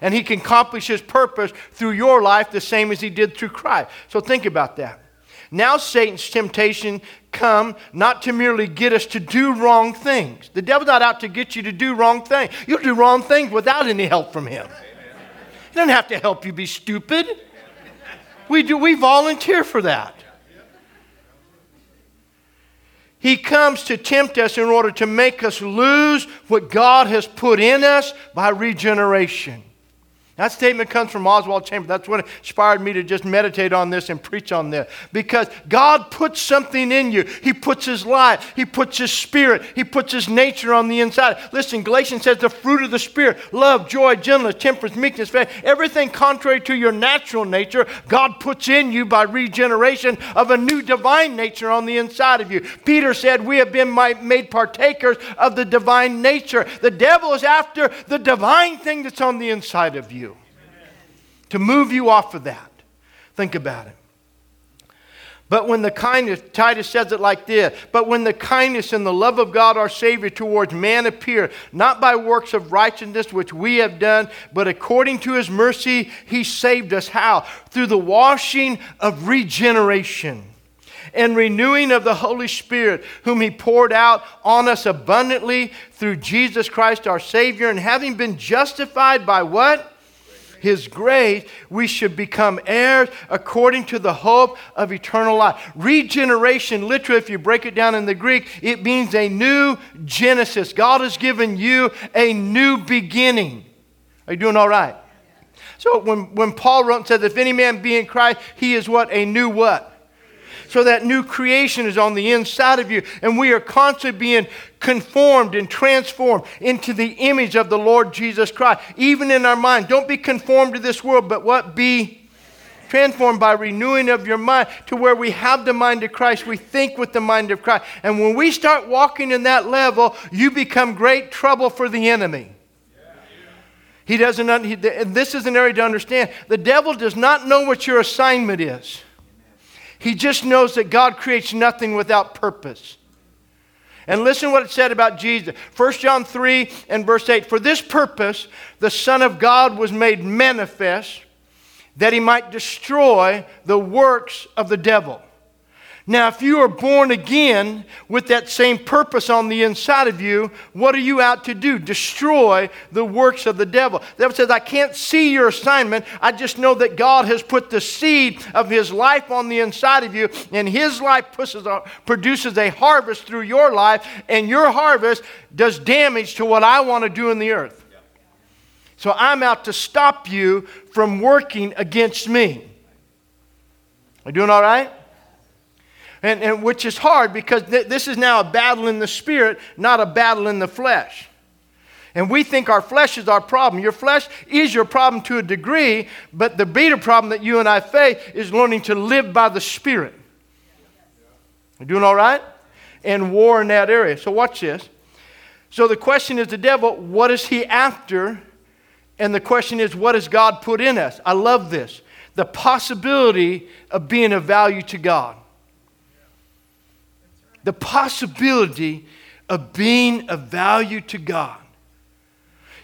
And he can accomplish his purpose through your life the same as he did through Christ. So think about that. Now Satan's temptation come not to merely get us to do wrong things. The devil's not out to get you to do wrong things. You'll do wrong things without any help from him. He doesn't have to help you be stupid. We do we volunteer for that. He comes to tempt us in order to make us lose what God has put in us by regeneration. That statement comes from Oswald Chambers. That's what inspired me to just meditate on this and preach on this. Because God puts something in you. He puts His life, He puts His spirit, He puts His nature on the inside. Listen, Galatians says the fruit of the Spirit love, joy, gentleness, temperance, meekness, faith everything contrary to your natural nature, God puts in you by regeneration of a new divine nature on the inside of you. Peter said, We have been made partakers of the divine nature. The devil is after the divine thing that's on the inside of you to move you off of that. Think about it. But when the kindness, Titus says it like this, but when the kindness and the love of God our Savior towards man appear, not by works of righteousness which we have done, but according to his mercy, he saved us. How? Through the washing of regeneration and renewing of the Holy Spirit, whom he poured out on us abundantly through Jesus Christ our Savior, and having been justified by what? His grace, we should become heirs according to the hope of eternal life. Regeneration, literally, if you break it down in the Greek, it means a new Genesis. God has given you a new beginning. Are you doing all right? So when, when Paul wrote and said, if any man be in Christ, he is what? A new what? So that new creation is on the inside of you. And we are constantly being conformed and transformed into the image of the Lord Jesus Christ. Even in our mind. Don't be conformed to this world, but what? Be transformed by renewing of your mind to where we have the mind of Christ. We think with the mind of Christ. And when we start walking in that level, you become great trouble for the enemy. He doesn't, he, this is an area to understand. The devil does not know what your assignment is. He just knows that God creates nothing without purpose. And listen what it said about Jesus. 1 John 3 and verse 8 For this purpose, the Son of God was made manifest that he might destroy the works of the devil. Now, if you are born again with that same purpose on the inside of you, what are you out to do? Destroy the works of the devil. The devil says, I can't see your assignment. I just know that God has put the seed of his life on the inside of you, and his life produces a harvest through your life, and your harvest does damage to what I want to do in the earth. So I'm out to stop you from working against me. Are you doing all right? And, and which is hard because th- this is now a battle in the spirit, not a battle in the flesh. And we think our flesh is our problem. Your flesh is your problem to a degree, but the bigger problem that you and I face is learning to live by the Spirit. You doing all right? And war in that area. So watch this. So the question is the devil, what is he after? And the question is, what has God put in us? I love this. The possibility of being of value to God the possibility of being of value to God.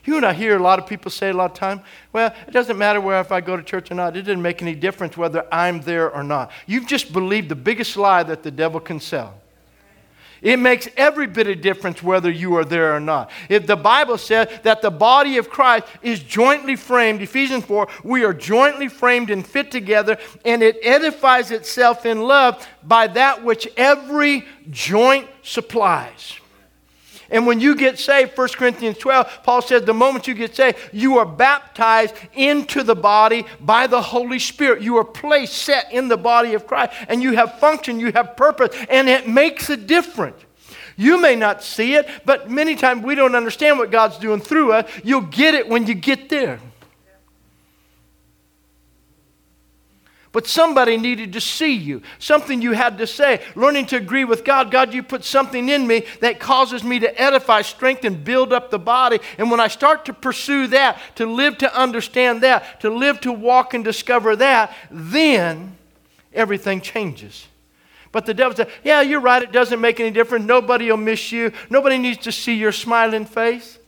You and I hear a lot of people say a lot of time, well, it doesn't matter where if I go to church or not. It doesn't make any difference whether I'm there or not. You've just believed the biggest lie that the devil can sell. It makes every bit of difference whether you are there or not. If the Bible says that the body of Christ is jointly framed, Ephesians 4, we are jointly framed and fit together, and it edifies itself in love by that which every joint supplies. And when you get saved, 1 Corinthians 12, Paul says the moment you get saved, you are baptized into the body by the Holy Spirit. You are placed, set in the body of Christ, and you have function, you have purpose, and it makes a difference. You may not see it, but many times we don't understand what God's doing through us. You'll get it when you get there. But somebody needed to see you, something you had to say. Learning to agree with God. God, you put something in me that causes me to edify, strengthen, build up the body. And when I start to pursue that, to live to understand that, to live to walk and discover that, then everything changes. But the devil said, Yeah, you're right. It doesn't make any difference. Nobody will miss you. Nobody needs to see your smiling face.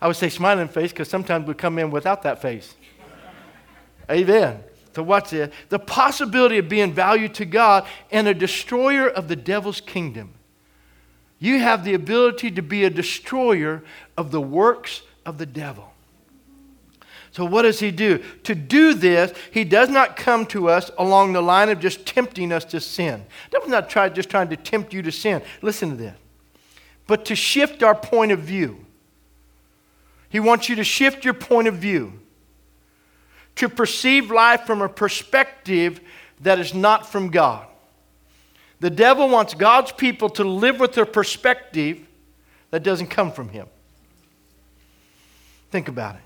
I would say smiling face because sometimes we come in without that face. Amen. So, watch this. The possibility of being valued to God and a destroyer of the devil's kingdom. You have the ability to be a destroyer of the works of the devil. So, what does he do? To do this, he does not come to us along the line of just tempting us to sin. Devil's not try, just trying to tempt you to sin. Listen to this. But to shift our point of view. He wants you to shift your point of view to perceive life from a perspective that is not from God. The devil wants God's people to live with a perspective that doesn't come from Him. Think about it.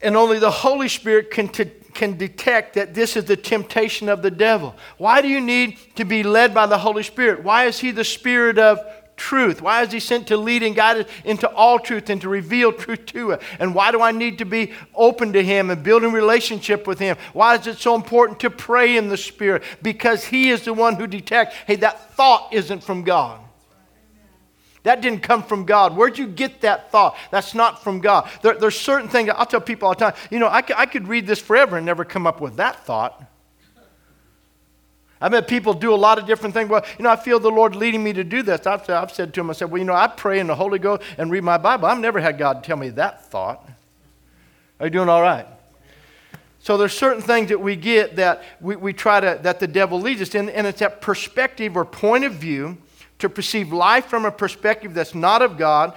And only the Holy Spirit can, t- can detect that this is the temptation of the devil. Why do you need to be led by the Holy Spirit? Why is He the Spirit of truth? Why is he sent to lead and guide us into all truth and to reveal truth to us? And why do I need to be open to him and building relationship with him? Why is it so important to pray in the Spirit? Because he is the one who detects, hey, that thought isn't from God. That didn't come from God. Where'd you get that thought? That's not from God. There, there's certain things, I'll tell people all the time, you know, I, I could read this forever and never come up with that thought. I've had people do a lot of different things. Well, you know, I feel the Lord leading me to do this. I've, I've said to him, I said, well, you know, I pray in the Holy Ghost and read my Bible. I've never had God tell me that thought. Are you doing all right? So there's certain things that we get that we, we try to, that the devil leads us in, and it's that perspective or point of view to perceive life from a perspective that's not of God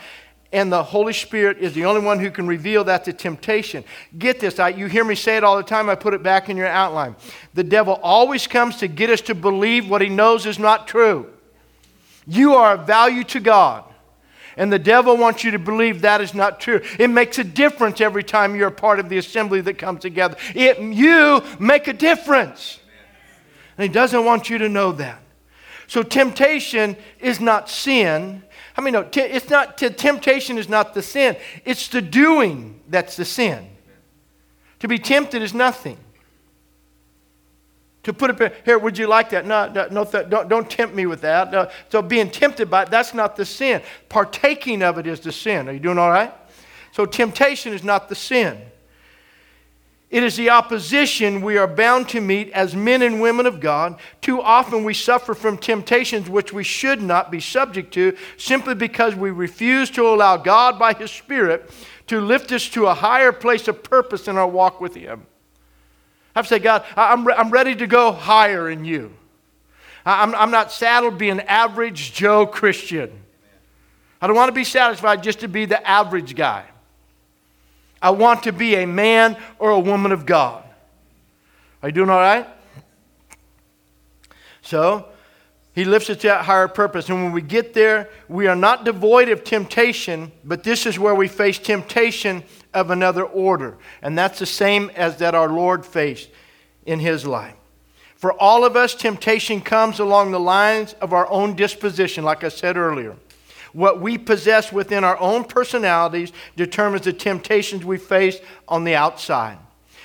and the Holy Spirit is the only one who can reveal that to temptation. Get this, I, you hear me say it all the time, I put it back in your outline. The devil always comes to get us to believe what he knows is not true. You are of value to God. And the devil wants you to believe that is not true. It makes a difference every time you're a part of the assembly that comes together. It, you make a difference. And he doesn't want you to know that. So temptation is not sin, I mean, no, t- it's not, t- temptation is not the sin, it's the doing that's the sin. To be tempted is nothing. To put it here, would you like that? No, no, no don't, don't tempt me with that. No. So being tempted by it, that's not the sin. Partaking of it is the sin. Are you doing all right? So temptation is not the sin. It is the opposition we are bound to meet as men and women of God. Too often we suffer from temptations which we should not be subject to simply because we refuse to allow God by His Spirit to lift us to a higher place of purpose in our walk with Him. I've said, God, I'm, re- I'm ready to go higher in you. I'm, I'm not saddled being an average Joe Christian. I don't want to be satisfied just to be the average guy. I want to be a man or a woman of God. Are you doing all right? So, he lifts us to that higher purpose. And when we get there, we are not devoid of temptation, but this is where we face temptation of another order. And that's the same as that our Lord faced in his life. For all of us, temptation comes along the lines of our own disposition, like I said earlier. What we possess within our own personalities determines the temptations we face on the outside.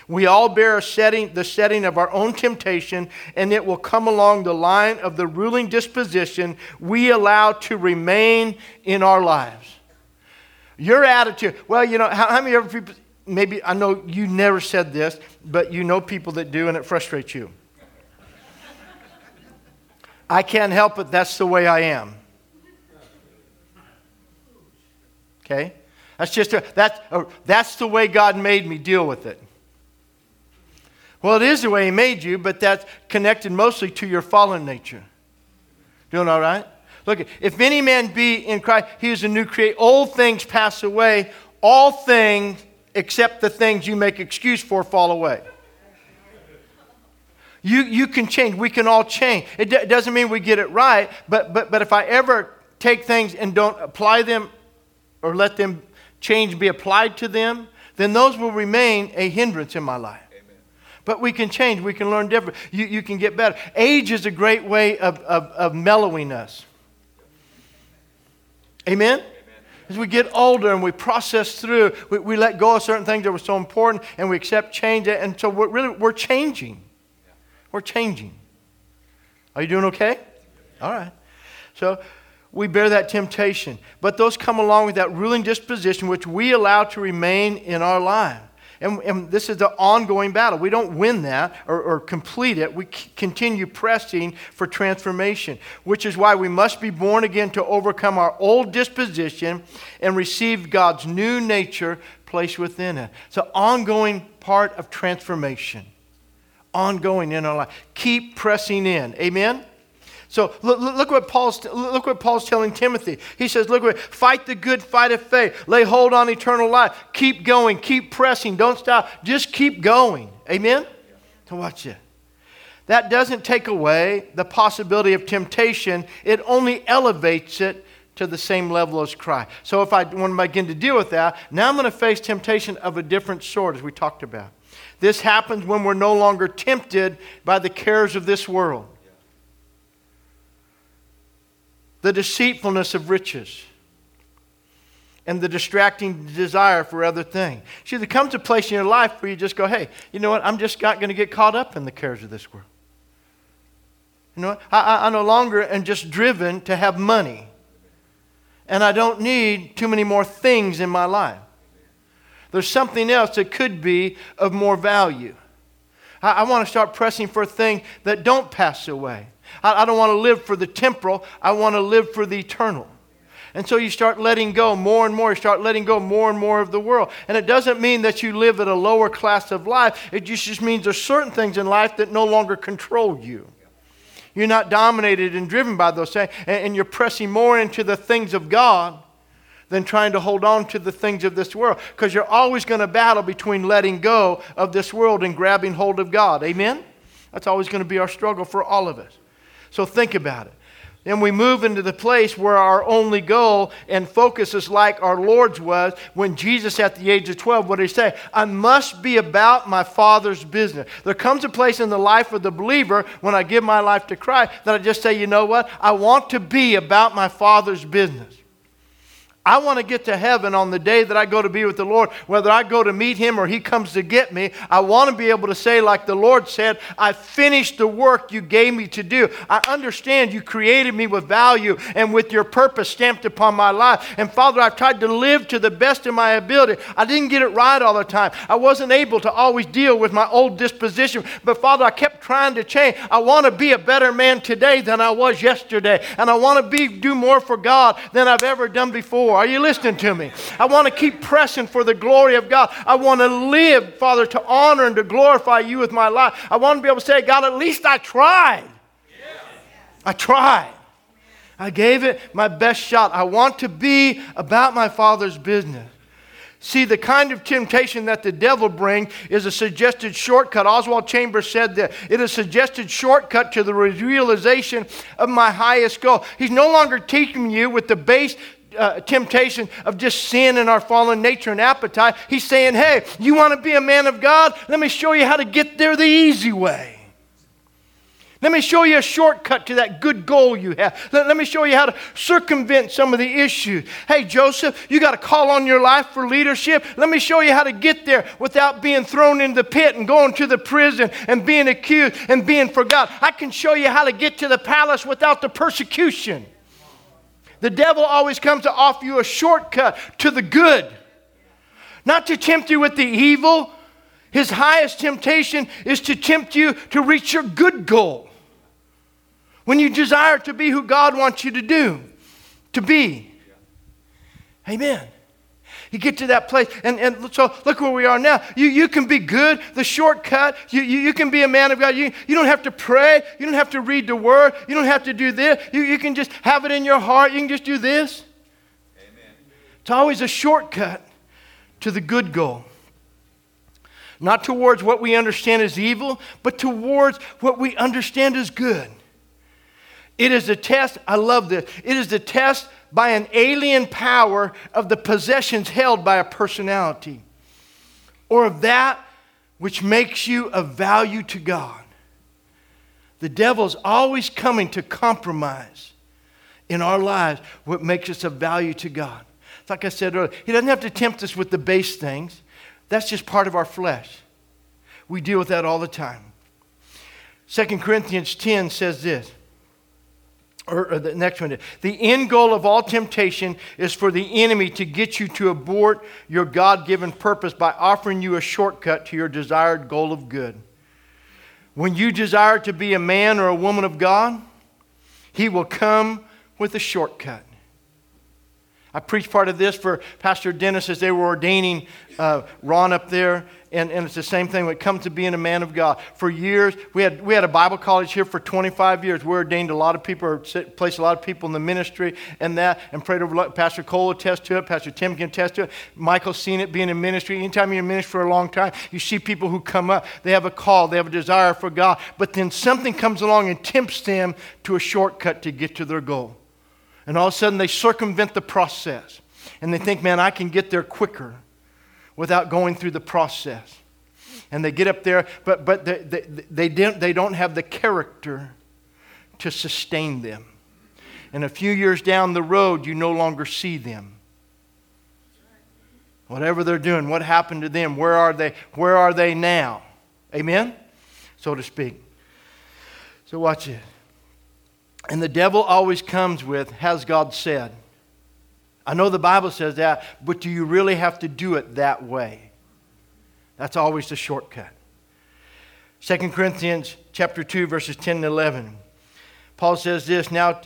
We all bear setting, the setting of our own temptation, and it will come along the line of the ruling disposition we allow to remain in our lives. Your attitude, well, you know, how, how many other people, maybe, I know you never said this, but you know people that do, and it frustrates you. I can't help it, that's the way I am. Okay? That's just a, that's, a, that's the way God made me deal with it. Well, it is the way He made you, but that's connected mostly to your fallen nature. Doing all right? Look, if any man be in Christ, he is a new creation. Old things pass away. All things, except the things you make excuse for, fall away. You, you can change. We can all change. It d- doesn't mean we get it right, but, but, but if I ever take things and don't apply them or let them change be applied to them, then those will remain a hindrance in my life. Amen. But we can change, we can learn different. You, you can get better. Age is a great way of, of, of mellowing us. Amen? Amen? As we get older and we process through, we, we let go of certain things that were so important and we accept change. And so we're really, we're changing. We're changing. Are you doing okay? All right. So we bear that temptation. But those come along with that ruling disposition which we allow to remain in our life. And, and, this is the ongoing battle. We don't win that or, or complete it. We c- continue pressing for transformation, which is why we must be born again to overcome our old disposition and receive God's new nature placed within it. It's an ongoing part of transformation. Ongoing in our life. Keep pressing in. Amen? So look, look, what Paul's, look what Paul's telling Timothy. He says, look, what, fight the good fight of faith. Lay hold on eternal life. Keep going. Keep pressing. Don't stop. Just keep going. Amen? So watch it. That doesn't take away the possibility of temptation. It only elevates it to the same level as Christ. So if I want to begin to deal with that, now I'm going to face temptation of a different sort, as we talked about. This happens when we're no longer tempted by the cares of this world the deceitfulness of riches, and the distracting desire for other things. See, there comes a place in your life where you just go, hey, you know what? I'm just not going to get caught up in the cares of this world. You know? I, I no longer am just driven to have money. And I don't need too many more things in my life. There's something else that could be of more value. I, I want to start pressing for things that don't pass away. I, I don't want to live for the temporal, I want to live for the eternal. And so you start letting go more and more. You start letting go more and more of the world. And it doesn't mean that you live at a lower class of life. It just, just means there's certain things in life that no longer control you. You're not dominated and driven by those things. And, and you're pressing more into the things of God than trying to hold on to the things of this world. Because you're always going to battle between letting go of this world and grabbing hold of God. Amen? That's always going to be our struggle for all of us. So think about it. Then we move into the place where our only goal and focus is like our Lord's was when Jesus, at the age of 12, what did he say? I must be about my Father's business. There comes a place in the life of the believer when I give my life to Christ that I just say, you know what? I want to be about my Father's business. I want to get to heaven on the day that I go to be with the Lord, whether I go to meet him or he comes to get me. I want to be able to say, like the Lord said, I finished the work you gave me to do. I understand you created me with value and with your purpose stamped upon my life. And Father, I've tried to live to the best of my ability. I didn't get it right all the time. I wasn't able to always deal with my old disposition. But Father, I kept trying to change. I want to be a better man today than I was yesterday. And I want to be, do more for God than I've ever done before. Are you listening to me? I want to keep pressing for the glory of God. I want to live, Father, to honor and to glorify you with my life. I want to be able to say, God, at least I tried. I tried. I gave it my best shot. I want to be about my Father's business. See, the kind of temptation that the devil brings is a suggested shortcut. Oswald Chambers said that it is a suggested shortcut to the realization of my highest goal. He's no longer teaching you with the base uh, temptation of just sin and our fallen nature and appetite. He's saying, hey, you want to be a man of God? Let me show you how to get there the easy way. Let me show you a shortcut to that good goal you have. Let, let, me show you how to circumvent some of the issues. Hey, Joseph, you got to call on your life for leadership. Let me show you how to get there without being thrown in the pit and going to the prison and being accused and being forgotten. I can show you how to get to the palace without the persecution. The devil always comes to offer you a shortcut to the good, not to tempt you with the evil. His highest temptation is to tempt you to reach your good goal. When you desire to be who God wants you to do, to be. Amen. You get to that place, and, and so look where we are now. You, you can be good, the shortcut. You, you, you can be a man of God. You, you don't have to pray. You don't have to read the word. You don't have to do this. You, you can just have it in your heart. You can just do this. Amen. It's always a shortcut to the good goal. Not towards what we understand as evil, but towards what we understand as good. It is a test, I love this. It is the test by an alien power of the possessions held by a personality or of that which makes you of value to God. The devil's always coming to compromise in our lives what makes us of value to God. Like I said earlier, he doesn't have to tempt us with the base things. That's just part of our flesh. We deal with that all the time. 2 Corinthians 10 says this or, or, the next one. The end goal of all temptation is for the enemy to get you to abort your God given purpose by offering you a shortcut to your desired goal of good. When you desire to be a man or a woman of God, he will come with a shortcut. I preached part of this for Pastor Dennis as they were ordaining uh, Ron up there, and, and it's the same thing when it comes to being a man of God. For years, we had, we had a Bible college here for 25 years. We ordained a lot of people, or placed a lot of people in the ministry and that, and prayed over. Pastor Cole attest to it, Pastor Tim can attest to it. Michael's seen it being in ministry. Anytime you're in ministry for a long time, you see people who come up, they have a call, they have a desire for God, but then something comes along and tempts them to a shortcut to get to their goal. And all of a sudden, they circumvent the process. And they think, man, I can get there quicker without going through the process. And they get up there, but, but they, they, they, don't, they don't have the character to sustain them. And a few years down the road, you no longer see them. Whatever they're doing, what happened to them? Where are they? Where are they now? Amen? So to speak. So watch it. And the devil always comes with, Has God said? I know the Bible says that, but do you really have to do it that way? That's always the shortcut. 2 Corinthians chapter 2 verses 10 and 11. Paul says this, now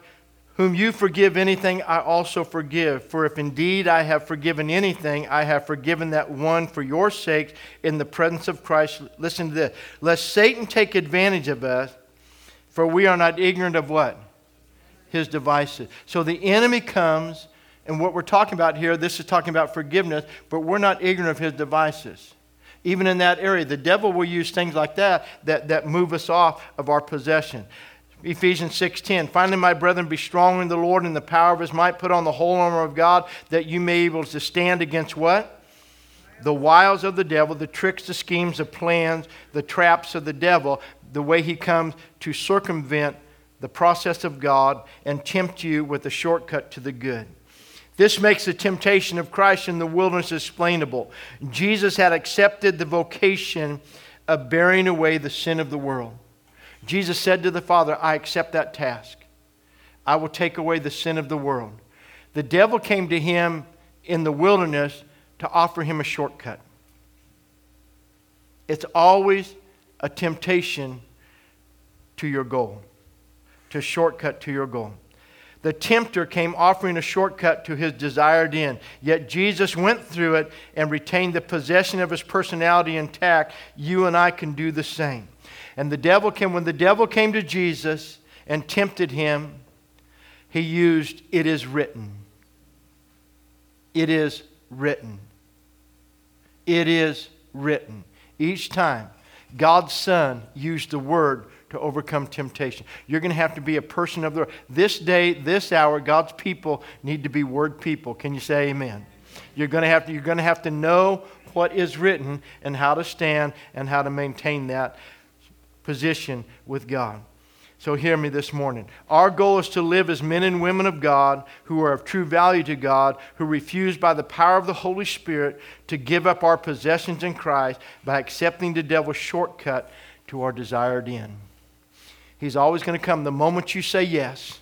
whom you forgive anything I also forgive, for if indeed I have forgiven anything, I have forgiven that one for your sake in the presence of Christ. Listen to this. Lest Satan take advantage of us, for we are not ignorant of what? his devices. So the enemy comes, and what we're talking about here, this is talking about forgiveness, but we're not ignorant of his devices. Even in that area, the devil will use things like that that, that move us off of our possession. Ephesians 6:10 Finally my brethren be strong in the Lord and the power of his might put on the whole armor of God that you may be able to stand against what? The wiles of the devil, the tricks, the schemes, the plans, the traps of the devil, the way he comes to circumvent the process of God and tempt you with a shortcut to the good. This makes the temptation of Christ in the wilderness explainable. Jesus had accepted the vocation of bearing away the sin of the world. Jesus said to the Father, I accept that task. I will take away the sin of the world. The devil came to him in the wilderness to offer him a shortcut. It's always a temptation to your goal to shortcut to your goal. The tempter came offering a shortcut to his desired end. Yet Jesus went through it and retained the possession of his personality intact. You and I can do the same. And the devil came, when the devil came to Jesus and tempted him, he used, It is written. It is written. It is written. Each time, God's Son used the word to overcome temptation. You're going to have to be a person of the This day, this hour, God's people need to be word people. Can you say amen? You're going to have to, you're going to, have to know what is written and how to stand and how to maintain that position with God. So, hear me this morning. Our goal is to live as men and women of God who are of true value to God, who refuse by the power of the Holy Spirit to give up our possessions in Christ by accepting the devil's shortcut to our desired end. He's always going to come. The moment you say yes,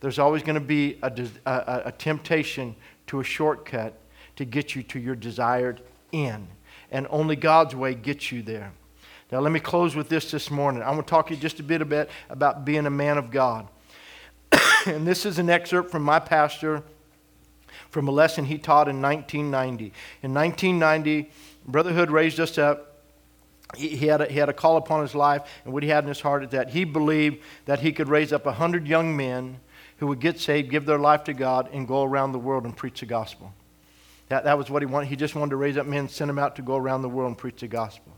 there's always going to be a, a, a temptation to a shortcut to get you to your desired end. And only God's way gets you there. Now, let me close with this this morning. I want to talk to you just a bit about, about being a man of God. and this is an excerpt from my pastor from a lesson he taught in 1990. In 1990, Brotherhood raised us up he, he, had a, he had a call upon his life, and what he had in his heart is that he believed that he could raise up 100 young men who would get saved, give their life to God, and go around the world and preach the gospel. That, that was what he wanted. He just wanted to raise up men, send them out to go around the world and preach the gospel.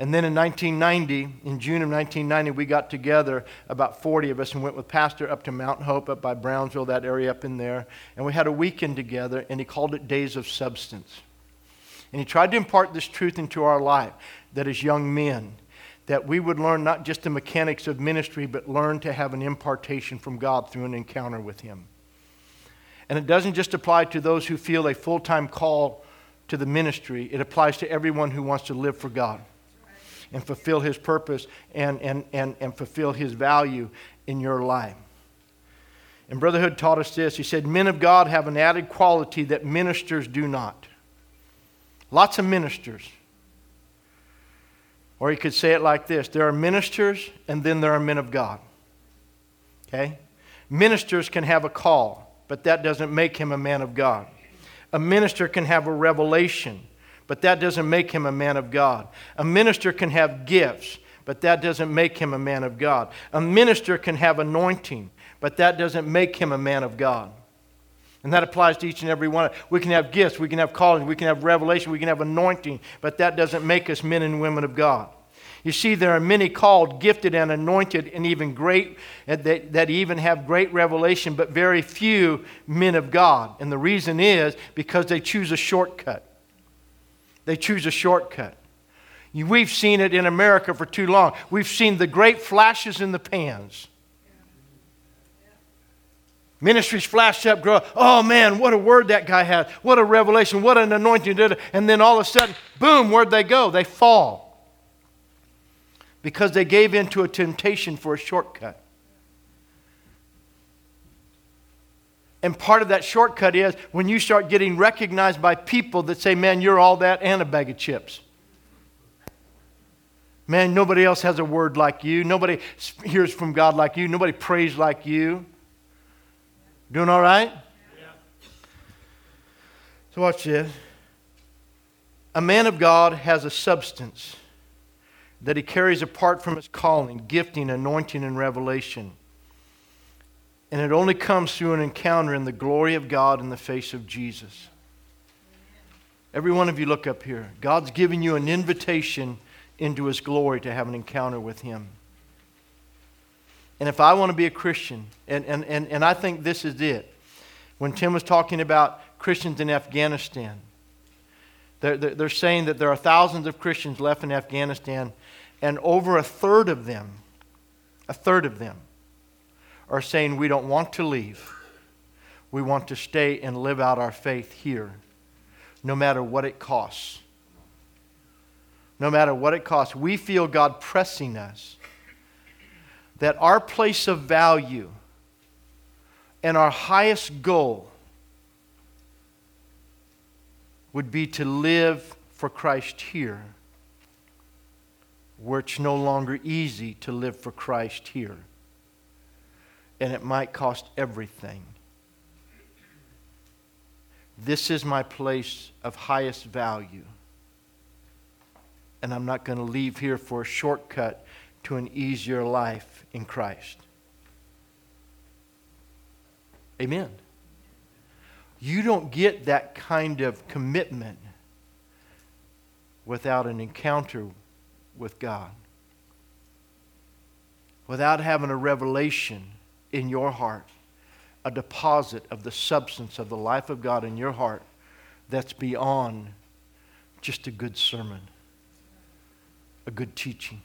And then in 1990, in June of 1990, we got together, about 40 of us, and went with Pastor up to Mount Hope, up by Brownsville, that area up in there. And we had a weekend together, and he called it Days of Substance. And he tried to impart this truth into our life that as young men, that we would learn not just the mechanics of ministry, but learn to have an impartation from God through an encounter with Him. And it doesn't just apply to those who feel a full time call to the ministry, it applies to everyone who wants to live for God and fulfill His purpose and, and, and, and fulfill His value in your life. And Brotherhood taught us this. He said, Men of God have an added quality that ministers do not. Lots of ministers. Or you could say it like this there are ministers, and then there are men of God. Okay? Ministers can have a call, but that doesn't make him a man of God. A minister can have a revelation, but that doesn't make him a man of God. A minister can have gifts, but that doesn't make him a man of God. A minister can have anointing, but that doesn't make him a man of God. And that applies to each and every one. Of. We can have gifts, we can have callings, we can have revelation, we can have anointing, but that doesn't make us men and women of God. You see, there are many called, gifted, and anointed, and even great, that, that even have great revelation, but very few men of God. And the reason is because they choose a shortcut. They choose a shortcut. We've seen it in America for too long. We've seen the great flashes in the pans. Ministries flash up, grow. Oh man, what a word that guy had. What a revelation. What an anointing. And then all of a sudden, boom, where'd they go? They fall. Because they gave in to a temptation for a shortcut. And part of that shortcut is when you start getting recognized by people that say, man, you're all that and a bag of chips. Man, nobody else has a word like you. Nobody hears from God like you. Nobody prays like you. Doing all right? Yeah. So, watch this. A man of God has a substance that he carries apart from his calling, gifting, anointing, and revelation. And it only comes through an encounter in the glory of God in the face of Jesus. Every one of you look up here. God's giving you an invitation into his glory to have an encounter with him. And if I want to be a Christian, and, and, and, and I think this is it, when Tim was talking about Christians in Afghanistan, they're, they're saying that there are thousands of Christians left in Afghanistan, and over a third of them, a third of them, are saying we don't want to leave. We want to stay and live out our faith here, no matter what it costs. No matter what it costs. We feel God pressing us that our place of value and our highest goal would be to live for Christ here, where it's no longer easy to live for Christ here. And it might cost everything. This is my place of highest value. And I'm not going to leave here for a shortcut to an easier life in Christ. Amen. You don't get that kind of commitment without an encounter with God. Without having a revelation in your heart, a deposit of the substance of the life of God in your heart that's beyond just a good sermon, a good teaching.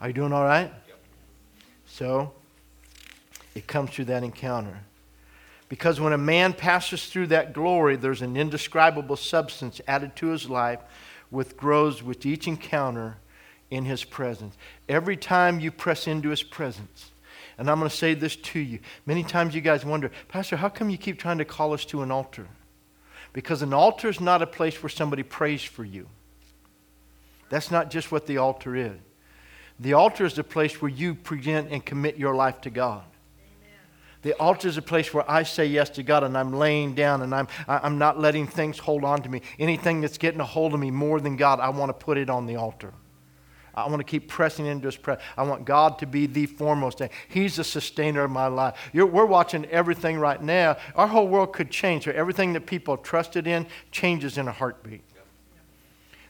Are you doing all right? Yep. So, it comes through that encounter. Because when a man passes through that glory, there's an indescribable substance added to his life, which grows with each encounter in his presence. Every time you press into his presence, and I'm going to say this to you. Many times you guys wonder, Pastor, how come you keep trying to call us to an altar? Because an altar is not a place where somebody prays for you. That's not just what the altar is. The altar is the place where you present and commit your life to God. The altar is a place where I say yes to God and I'm laying down and I'm, I'm not letting things hold on to me. Anything that's getting a hold of me more than God, I want to put it on the altar. I want to keep pressing into His presence. I want God to be the foremost thing. He's the sustainer of my life. You're, we're watching everything right now. Our whole world could change. So everything that people trusted in changes in a heartbeat.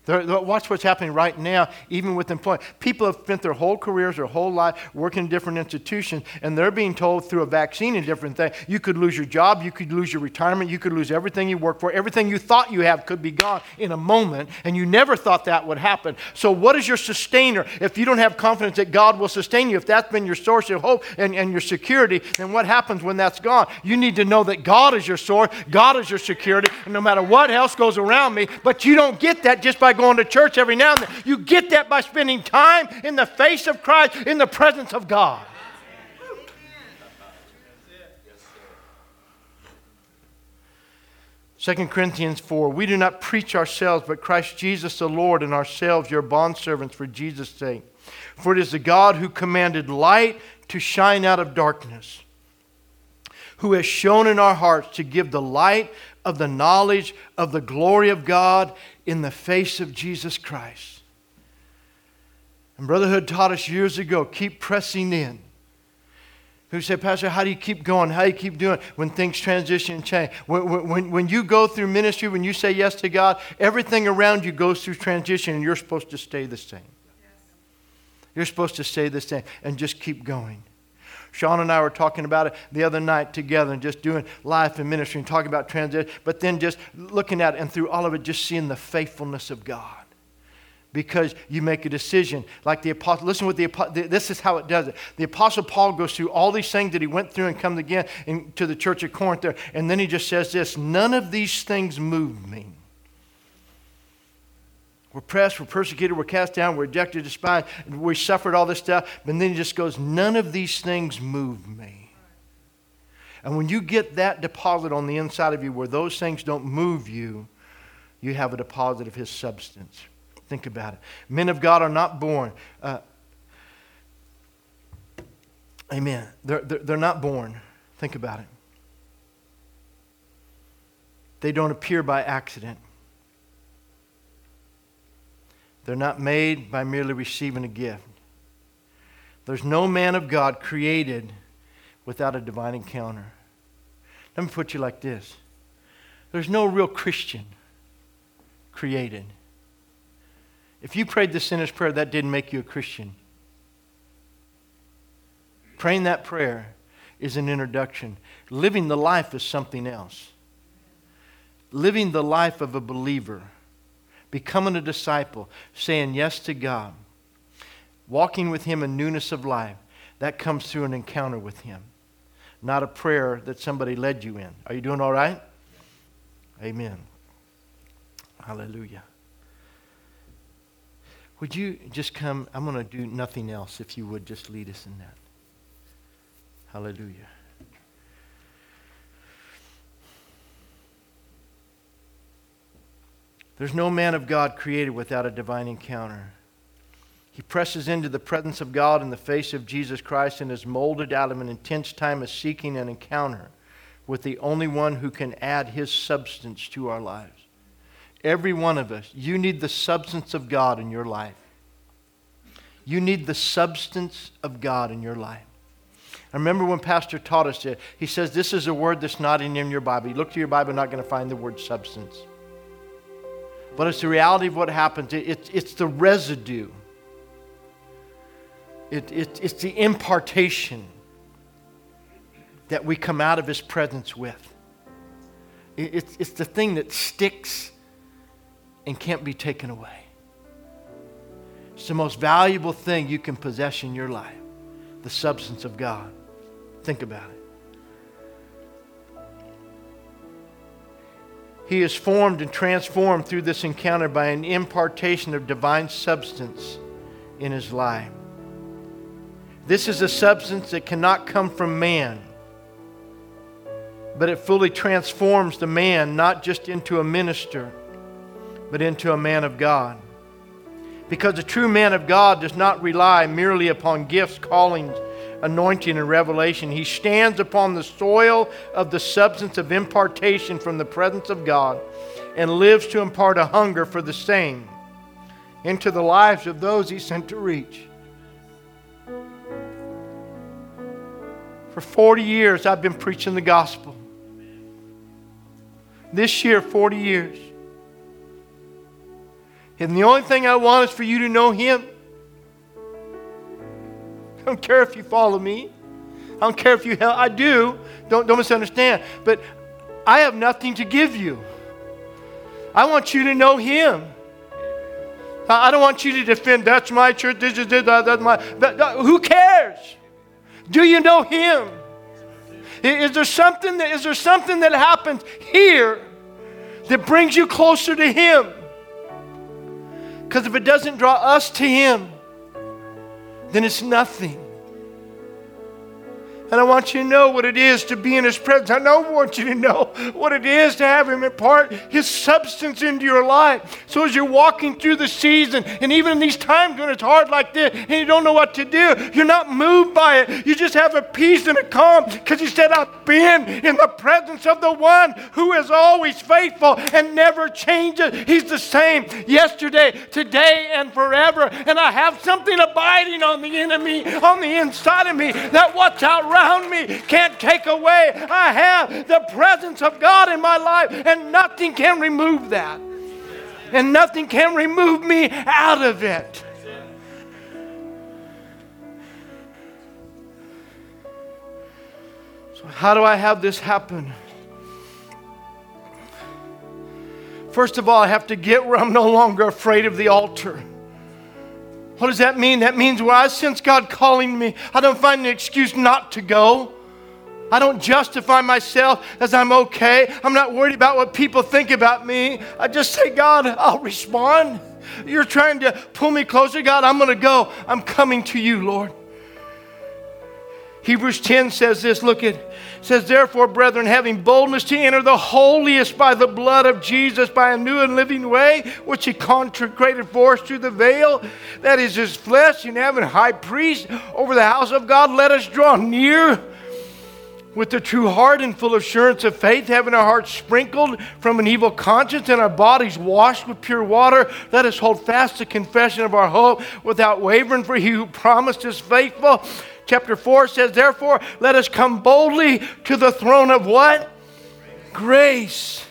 They're, watch what's happening right now, even with employment. People have spent their whole careers, their whole life working in different institutions, and they're being told through a vaccine and different things you could lose your job, you could lose your retirement, you could lose everything you work for. Everything you thought you have could be gone in a moment, and you never thought that would happen. So, what is your sustainer? If you don't have confidence that God will sustain you, if that's been your source of hope and, and your security, then what happens when that's gone? You need to know that God is your source, God is your security, and no matter what else goes around me, but you don't get that just by going to church every now and then. You get that by spending time in the face of Christ, in the presence of God. Second Corinthians 4 We do not preach ourselves, but Christ Jesus the Lord, and ourselves your bondservants for Jesus' sake. For it is the God who commanded light to shine out of darkness, who has shown in our hearts to give the light of the knowledge of the glory of God in the face of Jesus Christ. And Brotherhood taught us years ago keep pressing in. Who said, Pastor, how do you keep going? How do you keep doing when things transition and change? When, when, when you go through ministry, when you say yes to God, everything around you goes through transition and you're supposed to stay the same. You're supposed to stay the same and just keep going. Sean and I were talking about it the other night together and just doing life and ministry and talking about transition, but then just looking at it and through all of it, just seeing the faithfulness of God because you make a decision. Like the apostle, listen what the this is how it does it. The apostle Paul goes through all these things that he went through and comes again to the church of Corinth there, and then he just says this: None of these things move me. We're pressed, we're persecuted, we're cast down, we're rejected, despised, we suffered all this stuff. But then he just goes, None of these things move me. And when you get that deposit on the inside of you where those things don't move you, you have a deposit of his substance. Think about it. Men of God are not born. Uh, amen. They're, they're, they're not born. Think about it. They don't appear by accident. They're not made by merely receiving a gift. There's no man of God created without a divine encounter. Let me put you like this there's no real Christian created if you prayed the sinner's prayer, that didn't make you a Christian. Praying that prayer is an introduction. Living the life is something else. Living the life of a believer, becoming a disciple, saying yes to God, walking with Him in newness of life, that comes through an encounter with Him, not a prayer that somebody led you in. Are you doing all right? Amen. Hallelujah. Would you just come? I'm going to do nothing else if you would just lead us in that. Hallelujah. There's no man of God created without a divine encounter. He presses into the presence of God in the face of Jesus Christ and is molded out of an intense time of seeking an encounter with the only one who can add his substance to our lives. Every one of us, you need the substance of God in your life. You need the substance of God in your life. I remember when Pastor taught us it, he says, This is a word that's not in your Bible. You look to your Bible, you're not going to find the word substance. But it's the reality of what happens. It, it, it's the residue, it, it, it's the impartation that we come out of His presence with. it's, it's the thing that sticks and can't be taken away. It's the most valuable thing you can possess in your life the substance of God. Think about it. He is formed and transformed through this encounter by an impartation of divine substance in his life. This is a substance that cannot come from man, but it fully transforms the man not just into a minister but into a man of God. Because a true man of God does not rely merely upon gifts, callings, anointing, and revelation. He stands upon the soil of the substance of impartation from the presence of God and lives to impart a hunger for the same into the lives of those he sent to reach. For 40 years, I've been preaching the gospel. This year, 40 years. And the only thing I want is for you to know Him. Don't care if you follow me. I don't care if you help. I do. Don't, don't misunderstand. But I have nothing to give you. I want you to know Him. I don't want you to defend that's my church, this is this, that's my. That, that, who cares? Do you know Him? Is there something that is there something that happens here that brings you closer to Him? Because if it doesn't draw us to Him, then it's nothing. And I want you to know what it is to be in His presence. I know, want you to know what it is to have Him impart His substance into your life. So as you're walking through the season, and even in these times when it's hard like this, and you don't know what to do, you're not moved by it. You just have a peace and a calm because He said, I've been in the presence of the one who is always faithful and never changes. He's the same yesterday, today, and forever. And I have something abiding on the enemy, on the inside of me, that what's out around me can't take away. I have the presence of God in my life, and nothing can remove that. And nothing can remove me out of it. So, how do I have this happen? First of all, I have to get where I'm no longer afraid of the altar. What does that mean? That means when I sense God calling me, I don't find an excuse not to go. I don't justify myself as I'm okay. I'm not worried about what people think about me. I just say, God, I'll respond. You're trying to pull me closer. God, I'm going to go. I'm coming to you, Lord. Hebrews 10 says this look at says therefore brethren having boldness to enter the holiest by the blood of Jesus by a new and living way which he consecrated for us through the veil that is his flesh and having high priest over the house of God let us draw near with a true heart and full assurance of faith, having our hearts sprinkled from an evil conscience and our bodies washed with pure water, let us hold fast the confession of our hope without wavering, for he who promised is faithful chapter 4 says, Therefore, let us come boldly to the throne of what? Grace.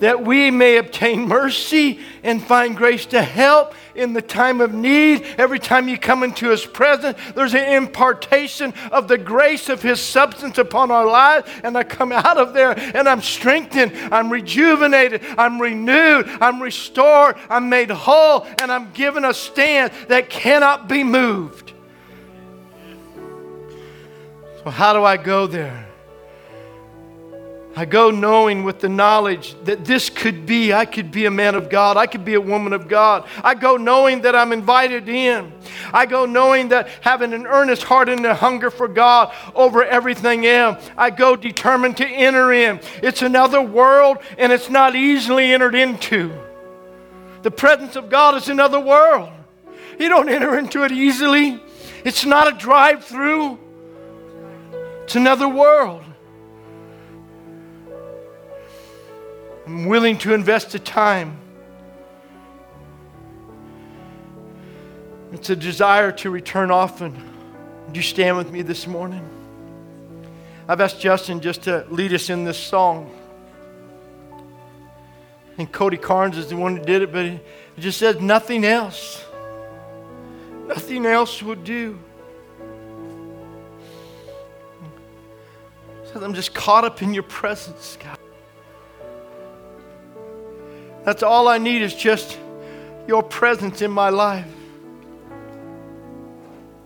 That we may obtain mercy and find grace to help in the time of need. Every time you come into His presence, there's an impartation of the grace of His substance upon our lives. And I come out of there and I'm strengthened, I'm rejuvenated, I'm renewed, I'm restored, I'm made whole, and I'm given a stand that cannot be moved. So, how do I go there? I go knowing with the knowledge that this could be, I could be a man of God, I could be a woman of God. I go knowing that I'm invited in. I go knowing that having an earnest heart and a hunger for God over everything else. I go determined to enter in. It's another world and it's not easily entered into. The presence of God is another world. You don't enter into it easily. It's not a drive through. It's another world. I'm willing to invest the time. It's a desire to return often. Would you stand with me this morning? I've asked Justin just to lead us in this song. And Cody Carnes is the one who did it, but he just says nothing else. Nothing else would do. Says, I'm just caught up in your presence, God. That's all I need is just your presence in my life.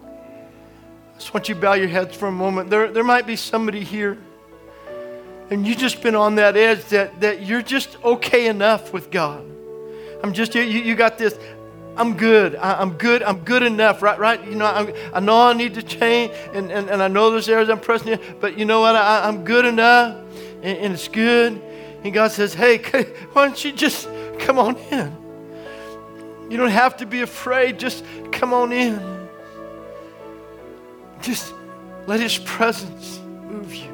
I just want you to bow your heads for a moment. There, there might be somebody here, and you've just been on that edge that, that you're just okay enough with God. I'm just, you, you got this, I'm good. I, am good. I'm good enough, right? Right? You know, I'm, i know I need to change, and, and, and I know there's areas I'm pressing in, but you know what? I, am good enough, and, and, it's good. And God says, hey, why don't you just come on in? You don't have to be afraid. Just come on in. Just let His presence move you.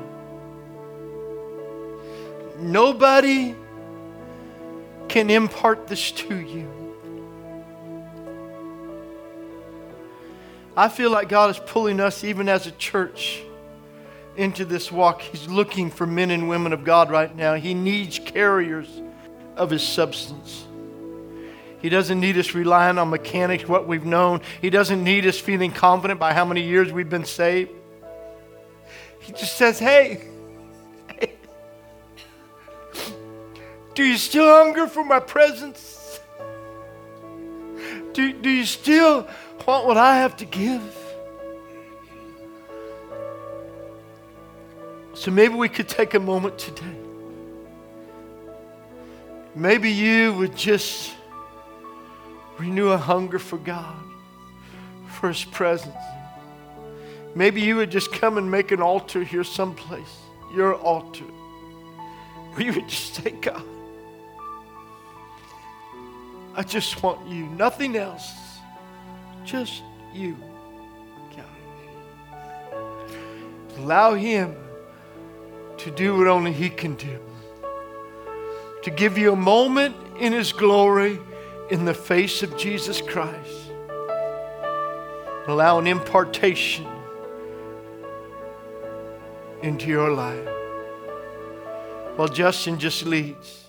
Nobody can impart this to you. I feel like God is pulling us, even as a church, into this walk. He's looking for men and women of God right now. He needs carriers of His substance. He doesn't need us relying on mechanics, what we've known. He doesn't need us feeling confident by how many years we've been saved. He just says, hey, do you still hunger for my presence? Do, do you still want what I have to give. So maybe we could take a moment today. Maybe you would just renew a hunger for God, for His presence. Maybe you would just come and make an altar here someplace, your altar, where you would just say, God, I just want you, nothing else, just you. Allow Him to do what only He can do, to give you a moment in His glory in the face of Jesus Christ. Allow an impartation into your life. Well, Justin just leads.